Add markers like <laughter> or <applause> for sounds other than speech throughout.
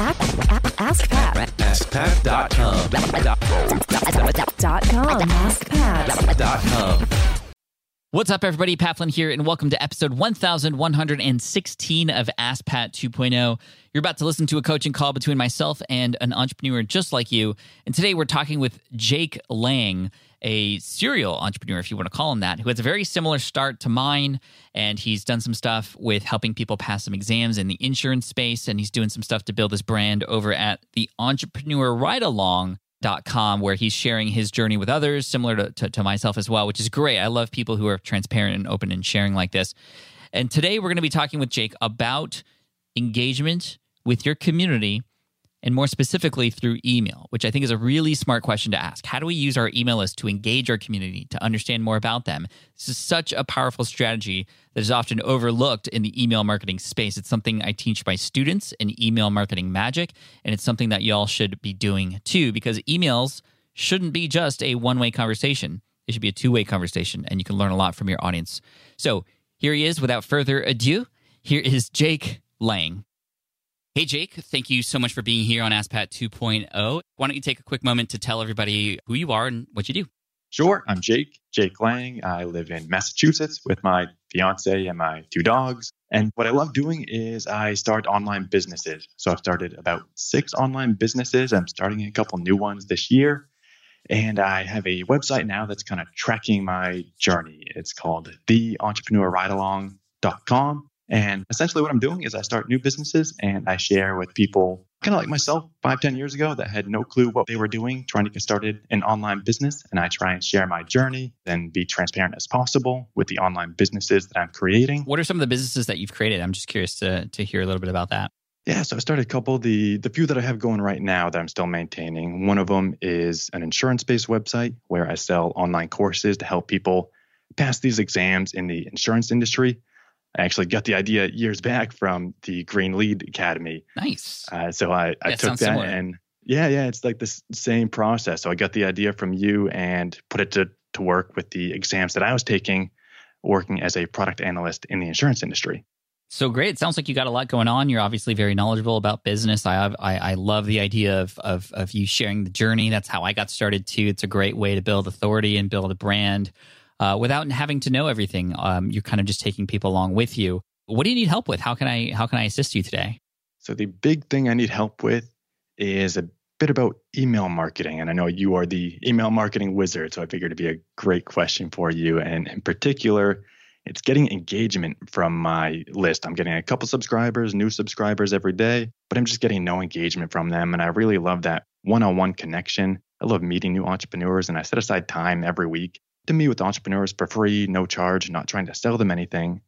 Ask Pat. AskPat.com. Dot com. AskPat. What's up, everybody? Pat Flynn here, and welcome to episode 1116 of Ask Pat 2.0. You're about to listen to a coaching call between myself and an entrepreneur just like you. And today we're talking with Jake Lang, a serial entrepreneur, if you want to call him that, who has a very similar start to mine. And he's done some stuff with helping people pass some exams in the insurance space. And he's doing some stuff to build his brand over at the Entrepreneur Ride Along dot com where he's sharing his journey with others similar to, to, to myself as well which is great i love people who are transparent and open and sharing like this and today we're going to be talking with jake about engagement with your community and more specifically through email which i think is a really smart question to ask. How do we use our email list to engage our community to understand more about them? This is such a powerful strategy that is often overlooked in the email marketing space. It's something i teach my students in email marketing magic and it's something that y'all should be doing too because emails shouldn't be just a one-way conversation. It should be a two-way conversation and you can learn a lot from your audience. So here he is without further ado here is jake lang Hey, Jake, thank you so much for being here on Ask Pat 2.0. Why don't you take a quick moment to tell everybody who you are and what you do? Sure. I'm Jake, Jake Lang. I live in Massachusetts with my fiance and my two dogs. And what I love doing is I start online businesses. So I've started about six online businesses. I'm starting a couple new ones this year. And I have a website now that's kind of tracking my journey. It's called theentrepreneurridealong.com. And essentially, what I'm doing is I start new businesses and I share with people, kind of like myself, five, ten years ago, that had no clue what they were doing, trying to get started in online business. And I try and share my journey and be transparent as possible with the online businesses that I'm creating. What are some of the businesses that you've created? I'm just curious to, to hear a little bit about that. Yeah, so I started a couple. The the few that I have going right now that I'm still maintaining. One of them is an insurance-based website where I sell online courses to help people pass these exams in the insurance industry. I actually got the idea years back from the Green Lead Academy. Nice. Uh, so I, I That took that similar. and yeah, yeah, it's like the same process. So I got the idea from you and put it to, to work with the exams that I was taking, working as a product analyst in the insurance industry. So great. It sounds like you got a lot going on. You're obviously very knowledgeable about business. I have, I, I love the idea of, of, of you sharing the journey. That's how I got started too. It's a great way to build authority and build a brand uh, without having to know everything. Um, you're kind of just taking people along with you. What do you need help with? How can I, how can I assist you today? So the big thing I need help with is a bit about email marketing. And I know you are the email marketing wizard, so I figured it'd be a great question for you. And in particular, it's getting engagement from my list. I'm getting a couple subscribers, new subscribers every day, but I'm just getting no engagement from them. And I really love that one on one connection. I love meeting new entrepreneurs, and I set aside time every week to meet with entrepreneurs for free, no charge, not trying to sell them anything.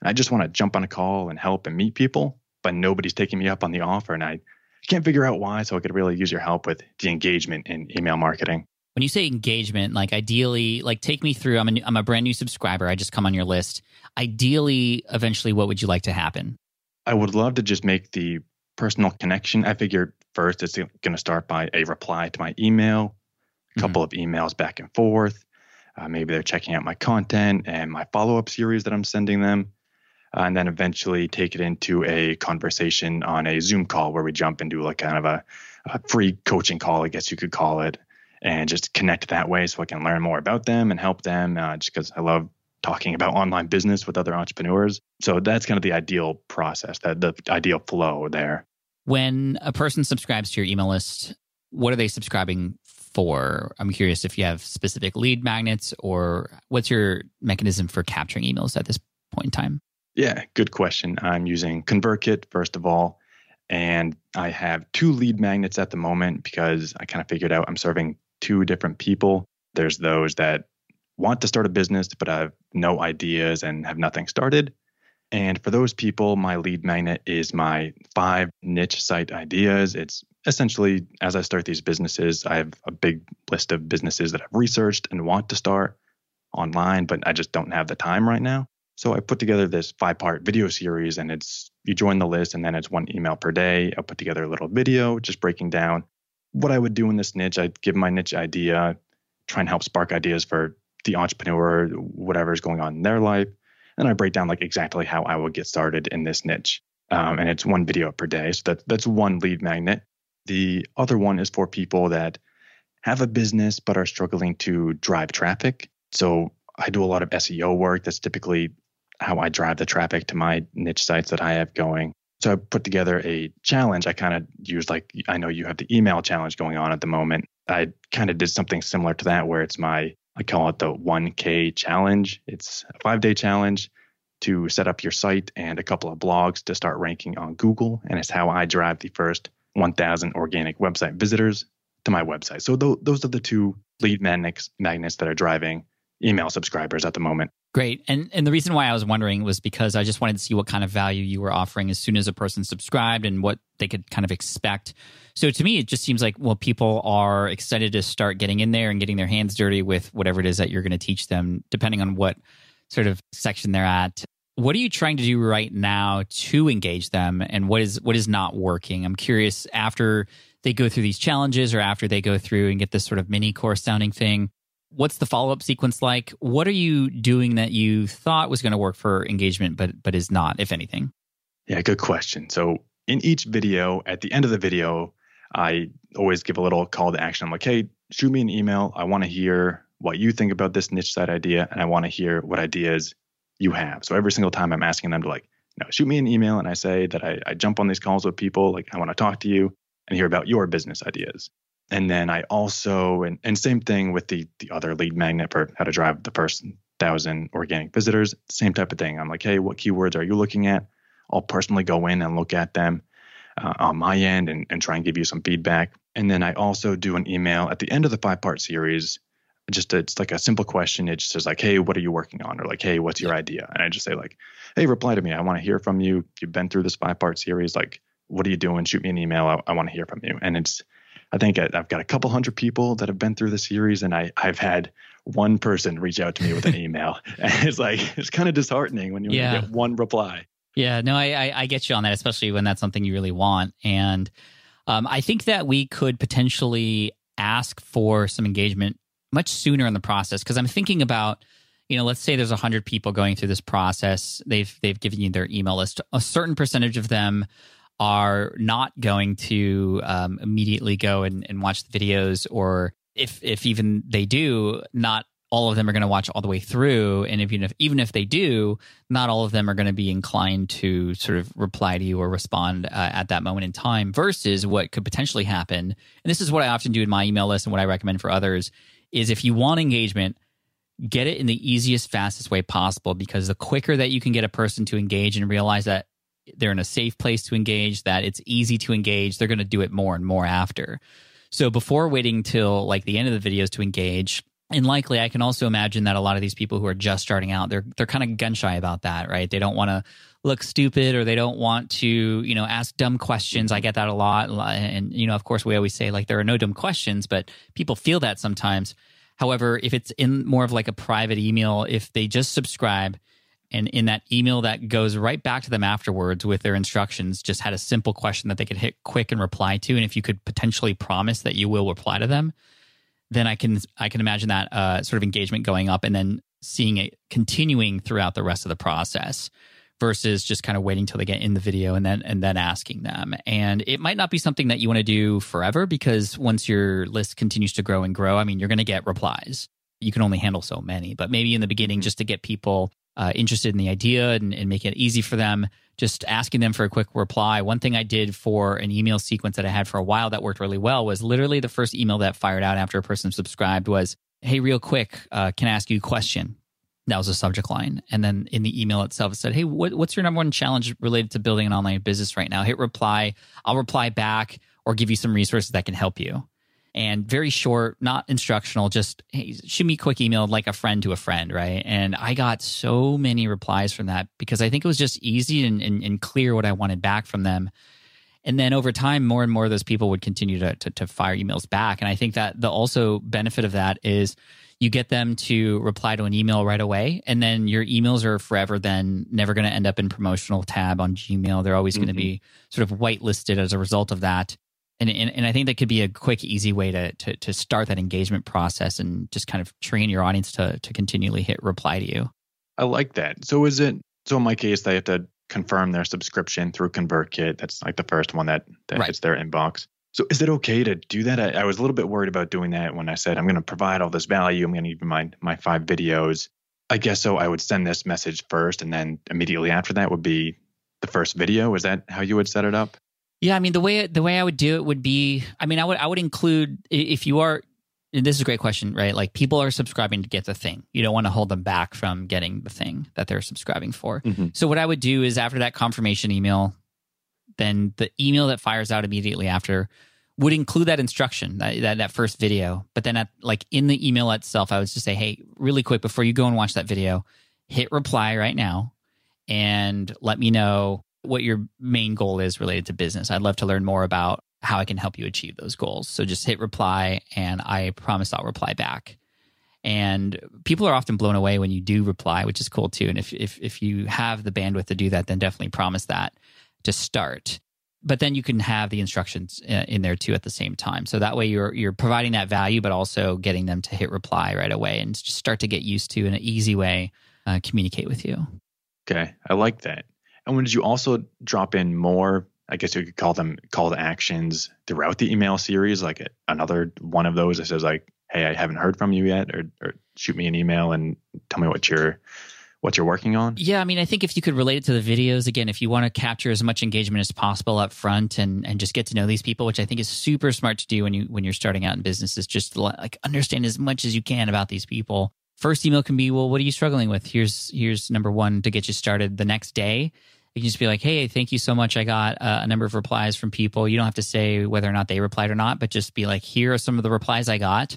And I just want to jump on a call and help and meet people, but nobody's taking me up on the offer. And I can't figure out why. So I could really use your help with the engagement in email marketing. When you say engagement, like ideally, like take me through. I'm a, I'm a brand new subscriber. I just come on your list. Ideally, eventually, what would you like to happen? I would love to just make the personal connection. I figured first it's going to start by a reply to my email, a mm-hmm. couple of emails back and forth. Uh, maybe they're checking out my content and my follow up series that I'm sending them. Uh, and then eventually take it into a conversation on a Zoom call where we jump into like kind of a, a free coaching call, I guess you could call it, and just connect that way so I can learn more about them and help them uh, just because I love talking about online business with other entrepreneurs. So that's kind of the ideal process, that the ideal flow there. When a person subscribes to your email list, what are they subscribing for? I'm curious if you have specific lead magnets or what's your mechanism for capturing emails at this point in time? Yeah, good question. I'm using ConvertKit first of all, and I have two lead magnets at the moment because I kind of figured out I'm serving two different people. There's those that want to start a business but have no ideas and have nothing started. And for those people, my lead magnet is my five niche site ideas. It's essentially as I start these businesses, I have a big list of businesses that I've researched and want to start online, but I just don't have the time right now. So I put together this five part video series and it's you join the list and then it's one email per day. I'll put together a little video just breaking down what I would do in this niche. I'd give my niche idea, try and help spark ideas for the entrepreneur, whatever is going on in their life. And I break down like exactly how I would get started in this niche. um, and it's one video per day. So that, that's one lead magnet. The other one is for people that have a business but are struggling to drive traffic. So I do a lot of SEO work. That's typically how I drive the traffic to my niche sites that I have going. So I put together a challenge. I kind of used like I know you have the email challenge going on at the moment. I kind of did something similar to that where it's my I call it the 1K challenge. It's a 5-day challenge to set up your site and a couple of blogs to start ranking on Google and it's how I drive the first 1000 organic website visitors to my website. So th- those are the two lead magnets magnets that are driving email subscribers at the moment. Great. And and the reason why I was wondering was because I just wanted to see what kind of value you were offering as soon as a person subscribed and what they could kind of expect. So to me it just seems like well people are excited to start getting in there and getting their hands dirty with whatever it is that you're going to teach them depending on what sort of section they're at. What are you trying to do right now to engage them and what is what is not working? I'm curious after they go through these challenges or after they go through and get this sort of mini course sounding thing what's the follow-up sequence like? What are you doing that you thought was going to work for engagement but but is not if anything? Yeah good question. So in each video at the end of the video i always give a little call to action. I'm like hey shoot me an email. I want to hear what you think about this niche site idea and i want to hear what ideas you have so every single time i'm asking them to like you know, shoot me an email and i say that I, I jump on these calls with people like i want to talk to you and hear about your business ideas and then I also and, and same thing with the the other lead magnet for how to drive the first thousand organic visitors. Same type of thing. I'm like, hey, what keywords are you looking at? I'll personally go in and look at them uh, on my end and, and try and give you some feedback. And then I also do an email at the end of the five part series. Just a, it's like a simple question. It just says like, hey, what are you working on? Or like, hey, what's your idea? And I just say like, hey, reply to me. I want to hear from you. You've been through this five part series. Like, what are you doing? Shoot me an email. I, I want to hear from you. And it's I think I, have got a couple hundred people that have been through the series, and I, I've had one person reach out to me with an email. <laughs> and it's like, it's kind of disheartening when you yeah. get one reply. Yeah, no, I, I, I, get you on that, especially when that's something you really want. And um, I think that we could potentially ask for some engagement much sooner in the process because I'm thinking about, you know, let's say there's 100 people going through this process. They've they've given you their email list. A certain percentage of them are not going to um, immediately go and, and watch the videos, or if if even they do, not all of them are going to watch all the way through. And even if even if they do, not all of them are going to be inclined to sort of reply to you or respond uh, at that moment in time. Versus what could potentially happen, and this is what I often do in my email list, and what I recommend for others is if you want engagement. Get it in the easiest, fastest way possible because the quicker that you can get a person to engage and realize that they're in a safe place to engage, that it's easy to engage, they're going to do it more and more after. So before waiting till like the end of the videos to engage, and likely I can also imagine that a lot of these people who are just starting out, they're they're kind of gun shy about that, right? They don't want to look stupid or they don't want to, you know, ask dumb questions. I get that a lot. And, you know, of course, we always say like there are no dumb questions, but people feel that sometimes. However, if it's in more of like a private email, if they just subscribe, and in that email that goes right back to them afterwards with their instructions just had a simple question that they could hit quick and reply to and if you could potentially promise that you will reply to them then i can i can imagine that uh, sort of engagement going up and then seeing it continuing throughout the rest of the process versus just kind of waiting till they get in the video and then and then asking them and it might not be something that you want to do forever because once your list continues to grow and grow i mean you're going to get replies you can only handle so many but maybe in the beginning just to get people uh, interested in the idea and, and make it easy for them, just asking them for a quick reply. One thing I did for an email sequence that I had for a while that worked really well was literally the first email that fired out after a person subscribed was, Hey, real quick, uh, can I ask you a question? That was a subject line. And then in the email itself, it said, Hey, what, what's your number one challenge related to building an online business right now? Hit reply. I'll reply back or give you some resources that can help you and very short, not instructional, just hey, shoot me a quick email like a friend to a friend, right? And I got so many replies from that because I think it was just easy and, and, and clear what I wanted back from them. And then over time, more and more of those people would continue to, to, to fire emails back. And I think that the also benefit of that is you get them to reply to an email right away and then your emails are forever then never going to end up in promotional tab on gmail they're always mm-hmm. going to be sort of whitelisted as a result of that and, and, and I think that could be a quick, easy way to, to, to start that engagement process and just kind of train your audience to, to continually hit reply to you. I like that. So is it, so in my case, they have to confirm their subscription through ConvertKit. That's like the first one that, that Right. hits their inbox. So is it okay to do that? I, I was a little bit worried about doing that when I said I'm going to provide all this value. I'm going to give you my my five videos. I guess so. I would send this message first, and then immediately after that would be the first video. Is that how you would set it up? Yeah, I mean the way the way I would do it would be I mean I would I would include if you are and this is a great question, right? Like people are subscribing to get the thing. You don't want to hold them back from getting the thing that they're subscribing for. Mhm. So what I would do is after that confirmation email, then the email that fires out immediately after would include that instruction, that, that that first video. But then at like in the email itself, I would just say, hey, really quick before you go and watch that video, hit reply right now and let me know what your main goal is related to business. I'd love to learn more about how I can help you achieve those goals. So just hit reply and I promise I'll reply back. And people are often blown away when you do reply, which is cool too. And if if if you have the bandwidth to do that, then definitely promise that to start. But then you can have the instructions uh, in there too at the same time. So that way you're you're providing that value, but also getting them to hit reply right away and just start to get used to in an easy way uh, communicate with you. Okay, I like that. And when did you also drop in more? I guess you could call them call to actions throughout the email series, like another one of those that says like, "Hey, I haven't heard from you yet," or, or shoot me an email and tell me what you're what you're working on. Yeah, I mean, I think if you could relate it to the videos, again, if you want to capture as much engagement as possible up front and and just get to know these people, which I think is super smart to do when you when you're starting out in business, is just like understand as much as you can about these people. First email can be, well, what are you struggling with? Here's here's number one to get you started. The next day, you can just be like, hey, thank you so much. I got uh, a number of replies from people. You don't have to say whether or not they replied or not, but just be like, here are some of the replies I got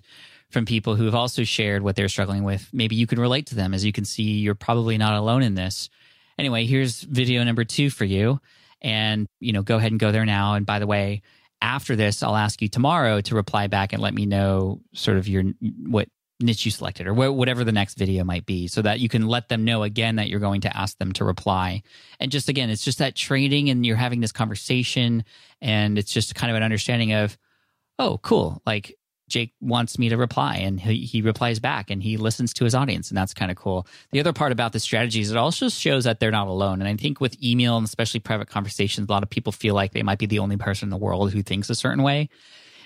from people who have also shared what they're struggling with. Maybe you can relate to them. As you can see, you're probably not alone in this. Anyway, here's video number two for you. And, you know, go ahead and go there now. And by the way, after this, I'll ask you tomorrow to reply back and let me know sort of your what niche you selected or wh- whatever the next video might be so that you can let them know again that you're going to ask them to reply. And just again, it's just that training and you're having this conversation and it's just kind of an understanding of, oh, cool. Like Jake wants me to reply and he, he replies back and he listens to his audience and that's kind of cool. The other part about this strategy is it also shows that they're not alone. And I think with email and especially private conversations, a lot of people feel like they might be the only person in the world who thinks a certain way.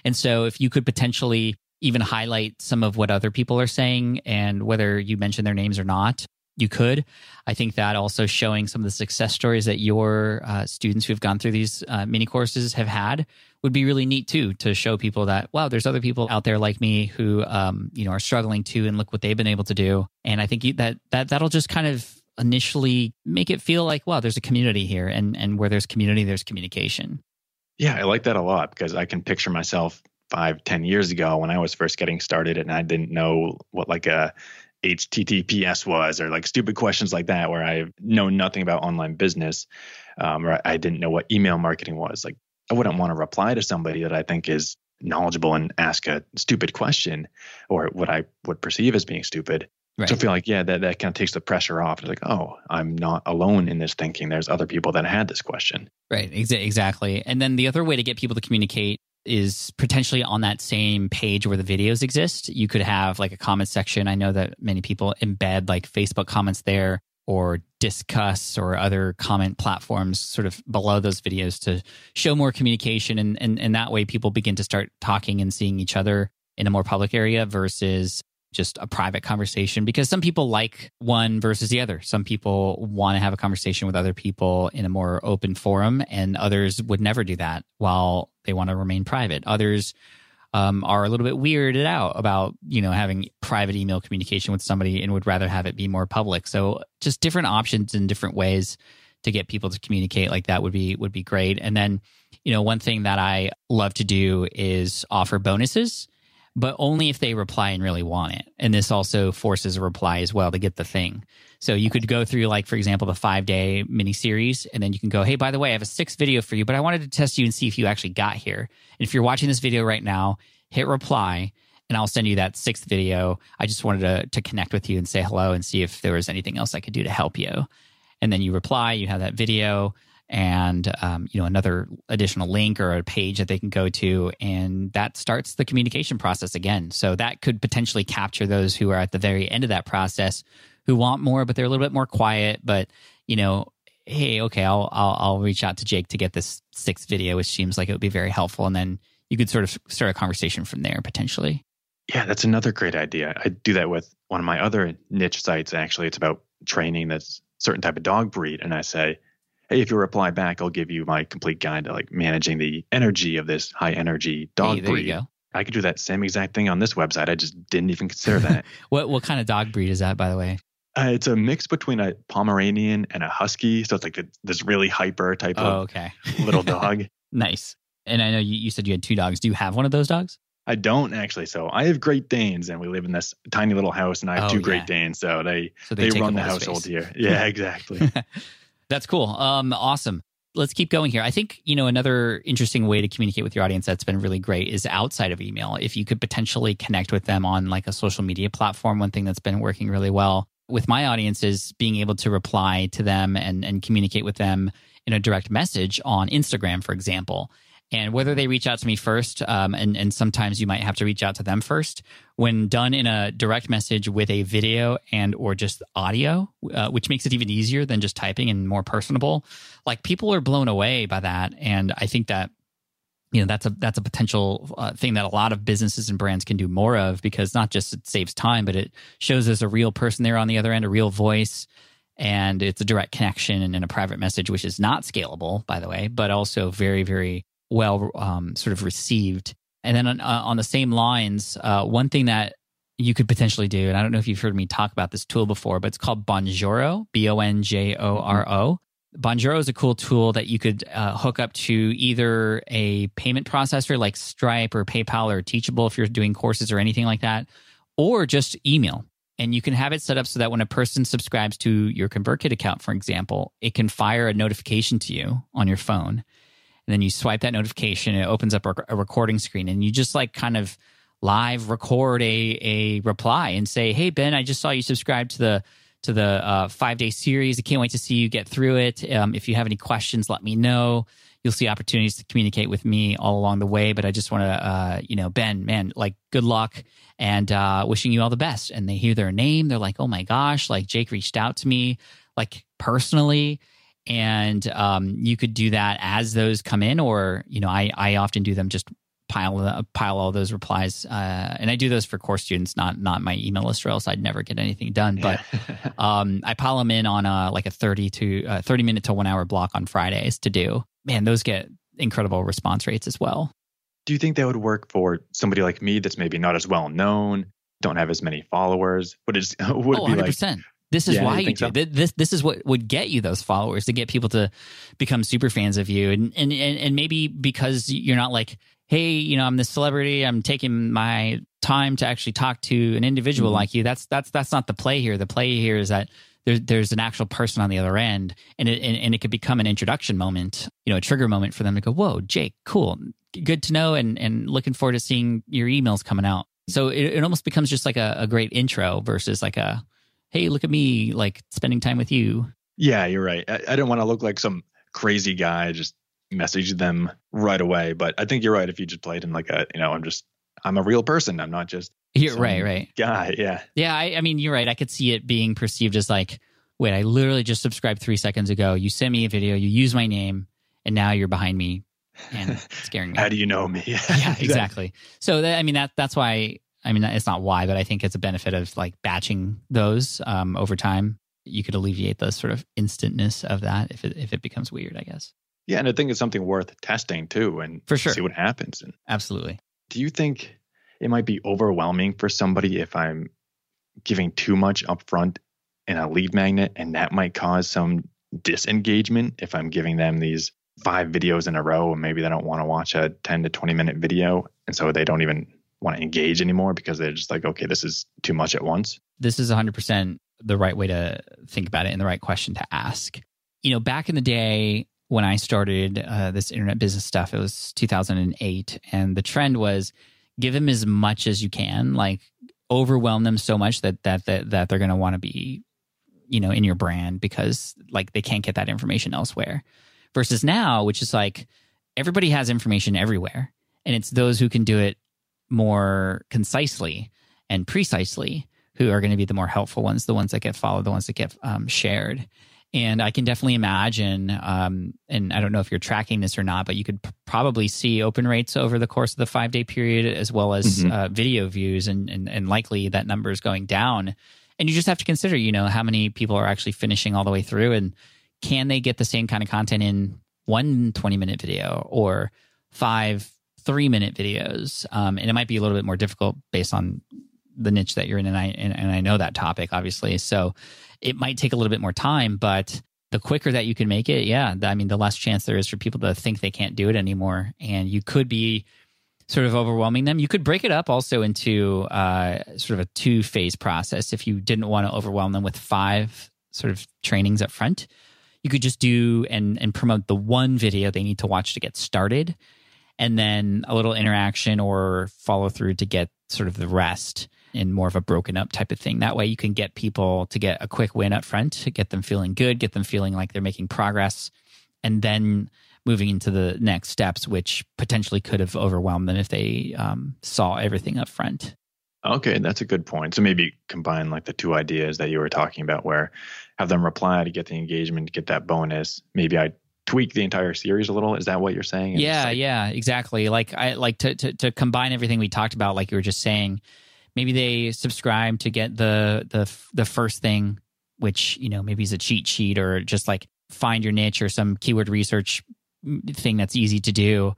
And so if you could potentially even highlight some of what other people are saying and whether you mention their names or not, you could. I think that also showing some of the success stories that your uh, students who have gone through these uh, mini courses have had would be really neat too to show people that wow, there's other people out there like me who um, you know are struggling too, and look what they've been able to do. And I think that that that'll just kind of initially make it feel like wow, there's a community here, and and where there's community, there's communication. Yeah, I like that a lot because I can picture myself five, ten years ago when I was first getting started and I didn't know what like a HTTPS was or like stupid questions like that where I know nothing about online business um, or I didn't know what email marketing was. Like I wouldn't want to reply to somebody that I think is knowledgeable and ask a stupid question or what I would perceive as being stupid. Right. So I feel like, yeah, that, that kind of takes the pressure off. It's like, oh, I'm not alone in this thinking. There's other people that had this question. Right, exa- exactly. And then the other way to get people to communicate is potentially on that same page where the videos exist. You could have like a comment section. I know that many people embed like Facebook comments there or Disqus or other comment platforms sort of below those videos to show more communication. And, and, and that way people begin to start talking and seeing each other in a more public area versus just a private conversation because some people like one versus the other. Some people want to have a conversation with other people in a more open forum, and others would never do that while they want to remain private. Others um, are a little bit weirded out about you know having private email communication with somebody and would rather have it be more public. So just different options and different ways to get people to communicate like that would be would be great. And then you know one thing that I love to do is offer bonuses but only if they reply and really want it. And this also forces a reply as well to get the thing. So you could go through, like, for example, the five day mini series, and then you can go, hey, by the way, I have a sixth video for you, but I wanted to test you and see if you actually got here. And if you're watching this video right now, hit reply. And I'll send you that sixth video. I just wanted to, to connect with you and say hello and see if there was anything else I could do to help you. And then you reply, you have that video and um, you know another additional link or a page that they can go to and that starts the communication process again so that could potentially capture those who are at the very end of that process who want more but they're a little bit more quiet but you know hey, okay, I'll, I'll I'll reach out to Jake to get this sixth video, which seems like it would be very helpful, and then you could sort of start a conversation from there potentially. Yeah, that's another great idea. I do that with one of my other niche sites. Actually, it's about training this certain type of dog breed, and I say, hey, if you reply back, I'll give you my complete guide to like managing the energy of this high energy dog Hey, there breed. you go. I could do that same exact thing on this website. I just didn't even consider that. <laughs> What what kind of dog breed is that, by the way? uh, it's a mix between a Pomeranian and a Husky, so it's like the, this really hyper type Oh, of okay. little dog. <laughs> nice. And I know you, you said you had two dogs. Do you have one of those dogs? I don't actually. So I have Great Danes, and we live in this tiny little house, and I have Oh, two Great. Danes, so they So they, take run the the household space. here. <laughs> Yeah, exactly. That's cool. Um, awesome. Let's keep going here. I think you know another interesting way to communicate with your audience that's been really great is outside of email. If you could potentially connect with them on like a social media platform, one thing that's been working really well with my audience is being able to reply to them and and communicate with them in a direct message on Instagram, for example. And whether they reach out to me first, um, and and sometimes you might have to reach out to them first. When done in a direct message with a video and or just audio, uh, which makes it even easier than just typing and more personable. Like people are blown away by that, and I think that you know that's a that's a potential uh, thing that a lot of businesses and brands can do more of because not just it saves time, but it shows there's a real person there on the other end, a real voice, and it's a direct connection and in a private message, which is not scalable, by the way, but also very very well um, sort of received. And then on, uh, on the same lines, uh, one thing that you could potentially do, and I don't know if you've heard me talk about this tool before, but it's called Bonjoro, B O N J O R O. Bonjoro is a cool tool that you could uh, hook up to either a payment processor like Stripe or PayPal or Teachable if you're doing courses or anything like that, or just email. And you can have it set up so that when a person subscribes to your ConvertKit account, for example, it can fire a notification to you on your phone. And then you swipe that notification, it opens up a, recording screen, and you just like kind of live record a a reply and say, "Hey Ben, I just saw you subscribe to the to the uh, five day series. I can't wait to see you get through it. Um, if you have any questions, let me know. You'll see opportunities to communicate with me all along the way. But I just want to, uh, you know, Ben, man, like good luck and uh, wishing you all the best. And they hear their name, they're like, oh my gosh, like Jake reached out to me, like personally. And um, you could do that as those come in, or you know, I I often do them just pile uh, pile all those replies, uh, and I do those for course students, not not my email list, or else I'd never get anything done. But <laughs> um, I pile them in on a like a thirty to uh, thirty minute to one hour block on Fridays to do. Man, those get incredible response rates as well. do you think that would work for somebody like me that's maybe not as well known, don't have as many followers? Would it <laughs> would oh, be 100 like percent. This is Yeah, why you do so? This. This is what would get you those followers to get people to become super fans of you, and and and, maybe because you're not like, hey, you know, I'm this celebrity. I'm taking my time to actually talk to an individual Mhm. like you. That's that's that's not the play here. The play here is that there's there's an actual person on the other end, and it and, and it could become an introduction moment, you know, a trigger moment for them to go, whoa, Jake, cool, good to know, and and looking forward to seeing your emails coming out. So it, it almost becomes just like a, a great intro versus like a hey, look at me, like spending time with you. Yeah, you're right. I, I don't want to look like some crazy guy just message them right away. But I think you're right. If you just played in like a, you know, I'm just, I'm a real person. I'm not just You're right, right. guy. Yeah. Yeah, I, I mean, you're right. I could see it being perceived as like, wait, I literally just subscribed three seconds ago. You sent me a video, you use my name, and now you're behind me and <laughs> scaring me. How do you know me? <laughs> yeah, exactly. So that, I mean, that that's why. I mean, it's not why, but I think it's a benefit of like batching those um, over time. You could alleviate the sort of instantness of that if it if it becomes weird. I guess. Yeah. And I think it's something worth testing too and For sure. see what happens. And Absolutely. do you think it might be overwhelming for somebody if I'm giving too much upfront in a lead magnet and that might cause some disengagement if I'm giving them these five videos in a row and maybe they don't want to watch a 10 to 20 minute video and so they don't even want to engage anymore because they're just like okay this is too much at once this is 100% the right way to think about it and the right question to ask. You know, back in the day when I started uh, this internet business stuff, it was 2008. And the trend was give them as much as you can, like overwhelm them so much that, that, that, that they're going to want to be, you know, in your brand because like they can't get that information elsewhere. Versus now, which is like everybody has information everywhere. And it's those who can do it more concisely and precisely who are going to be the more helpful ones, the ones that get followed, the ones that get um, shared. And I can definitely imagine, um, and I don't know if you're tracking this or not, but you could p- probably see open rates over the course of the five day period, as well as Mhm. uh, video views, and, and and likely that number is going down. And you just have to consider, you know, how many people are actually finishing all the way through, and can they get the same kind of content in one 20 minute video or five three minute videos? Um, and it might be a little bit more difficult based on the niche that you're in, and I and, and I know that topic obviously. So it might take a little bit more time, but the quicker that you can make it, yeah, I mean, the less chance there is for people to think they can't do it anymore, and you could be sort of overwhelming them. You could break it up also into uh, sort of a two phase process. If you didn't want to overwhelm them with five sort of trainings up front, you could just do and and promote the one video they need to watch to get started, and then a little interaction or follow through to get sort of the rest in more of a broken up type of thing. That way you can get people to get a quick win up front, to get them feeling good, get them feeling like they're making progress, and then moving into the next steps, which potentially could have overwhelmed them if they um, saw everything up front. Okay, that's a good point. So maybe combine like the two ideas that you were talking about, where have them reply to get the engagement, to get that bonus. Maybe I tweak the entire series a little. Is that what you're saying? Yeah, like, yeah, exactly. Like I like to, to to combine everything we talked about, like you were just saying. Maybe they subscribe to get the the the first thing, which you know maybe is a cheat sheet or just like find your niche or some keyword research mm, thing that's easy to do.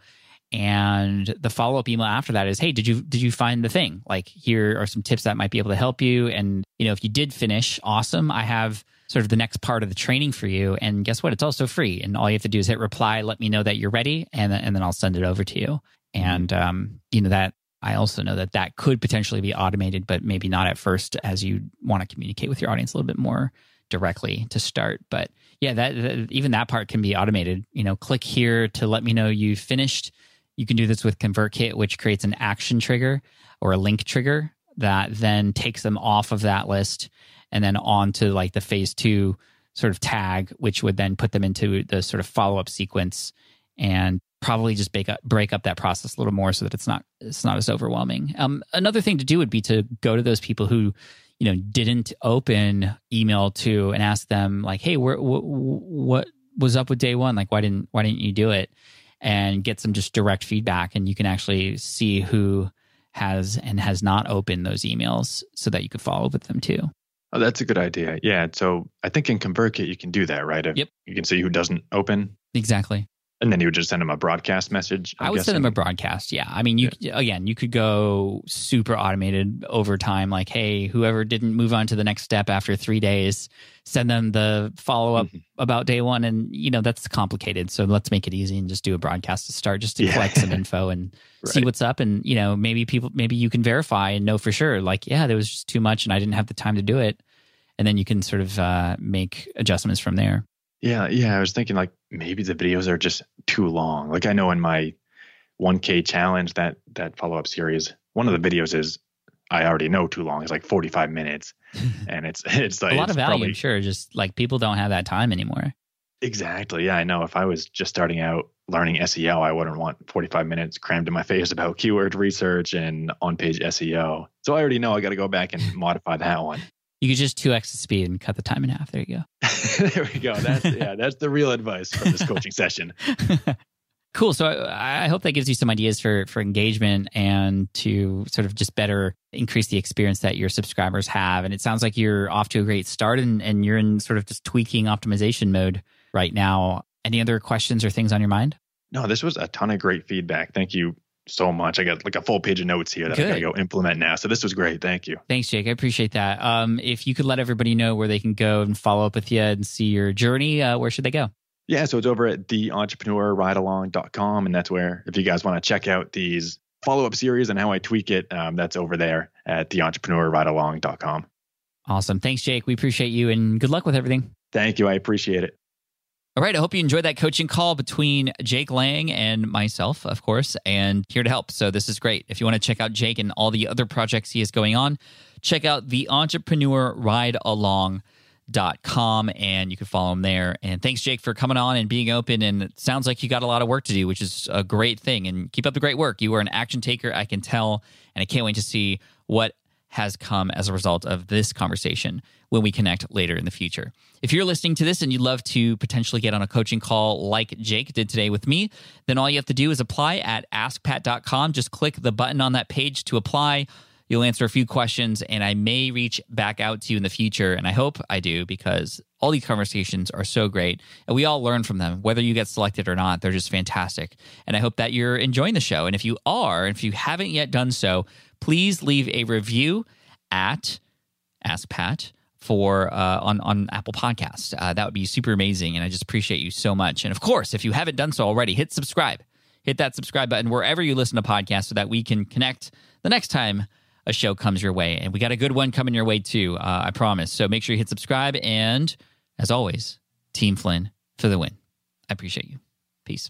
And the follow up email after that is, hey, did you did you find the thing? Like here are some tips that might be able to help you. And you know, if you did finish, awesome. I have sort of the next part of the training for you. And guess what? It's also free. And all you have to do is hit reply, let me know that you're ready, and then, and then I'll send it over to you. And um, you know that I also know that that could potentially be automated, but maybe not at first, as you want to communicate with your audience a little bit more directly to start. But yeah, that, that even that part can be automated. You know, click here to let me know you finished. You can do this with ConvertKit, which creates an action trigger or a link trigger that then takes them off of that list and then on to like the phase two sort of tag, which would then put them into the sort of follow up sequence and probably just break up break up that process a little more so that it's not it's not as overwhelming. Um, another thing to do would be to go to those people who you know didn't open email to and ask them like, hey, where, wh- what was up with day one? Like, why didn't why didn't you do it? And get some just direct feedback, and you can actually see who has and has not opened those emails so that you could follow up with them too. Oh, that's a good idea. Yeah. So I think in ConvertKit you can do that, right? Yep. You can see who doesn't open, Exactly. And then you would just send them a broadcast message. I'm I would send them a broadcast. Yeah. I mean, you again, you could go super automated over time. Like, hey, whoever didn't move on to the next step after three days, send them the follow up Mhm. about day one. And you know that's complicated, so let's make it easy and just do a broadcast to start, just to Yeah. collect some <laughs> info and see what's up. And you know, maybe people, maybe you can verify and know for sure. Like, yeah, there was just too much, and I didn't have the time to do it. And then you can sort of uh, make adjustments from there. Yeah, yeah. I was thinking like maybe the videos are just too long. Like I know in my 1K challenge that that follow up series, one of the videos is I already know too long. It's like 45 minutes, <laughs> and it's it's like a lot of value, probably- I'm sure. Just like people don't have that time anymore. Exactly. Yeah, I know. If I was just starting out learning SEO, I wouldn't want 45 minutes crammed in my face about <laughs> keyword research and on page SEO. So I already know I got to go back and modify that one. You could just 2x the speed and cut the time in half. There you go. <laughs> there we go. That's <laughs> yeah, that's the real advice from this coaching session. <laughs> cool. So I, I hope that gives you some ideas for for engagement and to sort of just better increase the experience that your subscribers have. And it sounds like you're off to a great start and, and you're in sort of just tweaking optimization mode right now. Any other questions or things on your mind? No, this was a ton of great feedback. Thank you so much. I got like a full page of notes here that I got to go implement now. So this was great. Thank you. Thanks, Jake. I appreciate that. Um, if you could let everybody know where they can go and follow up with you and see your journey, uh, where should they go? Yeah, so it's over at theentrepreneurridealong.com. And that's where, if you guys want to check out these follow up series and how I tweak it, um, that's over there at theentrepreneurridealong.com. Awesome. Thanks, Jake. We appreciate you and good luck with everything. Thank you. I appreciate it. All right. I hope you enjoyed that coaching call between Jake Lang and myself, of course, and here to help. So this is great. If you want to check out Jake and all the other projects he is going on, check out the Entrepreneur Ride Along dot com and you can follow him there and thanks jake for coming on and being open and it sounds like you got a lot of work to do which is a great thing and keep up the great work you are an action taker i can tell and i can't wait to see what has come as a result of this conversation when we connect later in the future. If you're listening to this and you'd love to potentially get on a coaching call like Jake did today with me, then all you have to do is apply at askpat.com. Just click the button on that page to apply. You'll answer a few questions, and I may reach back out to you in the future. And I hope I do because all these conversations are so great. And we all learn from them, whether you get selected or not. They're just fantastic. And I hope that you're enjoying the show. And if you are, if you haven't yet done so, please leave a review at Ask Pat for uh, on on Apple Podcast. Uh, that would be super amazing, and I just appreciate you so much. And of course, if you haven't done so already, hit subscribe. Hit that subscribe button wherever you listen to podcasts, so that we can connect the next time a show comes your way. And we got a good one coming your way too, uh, I promise. So make sure you hit subscribe. And as always, Team Flynn for the win. I appreciate you. Peace.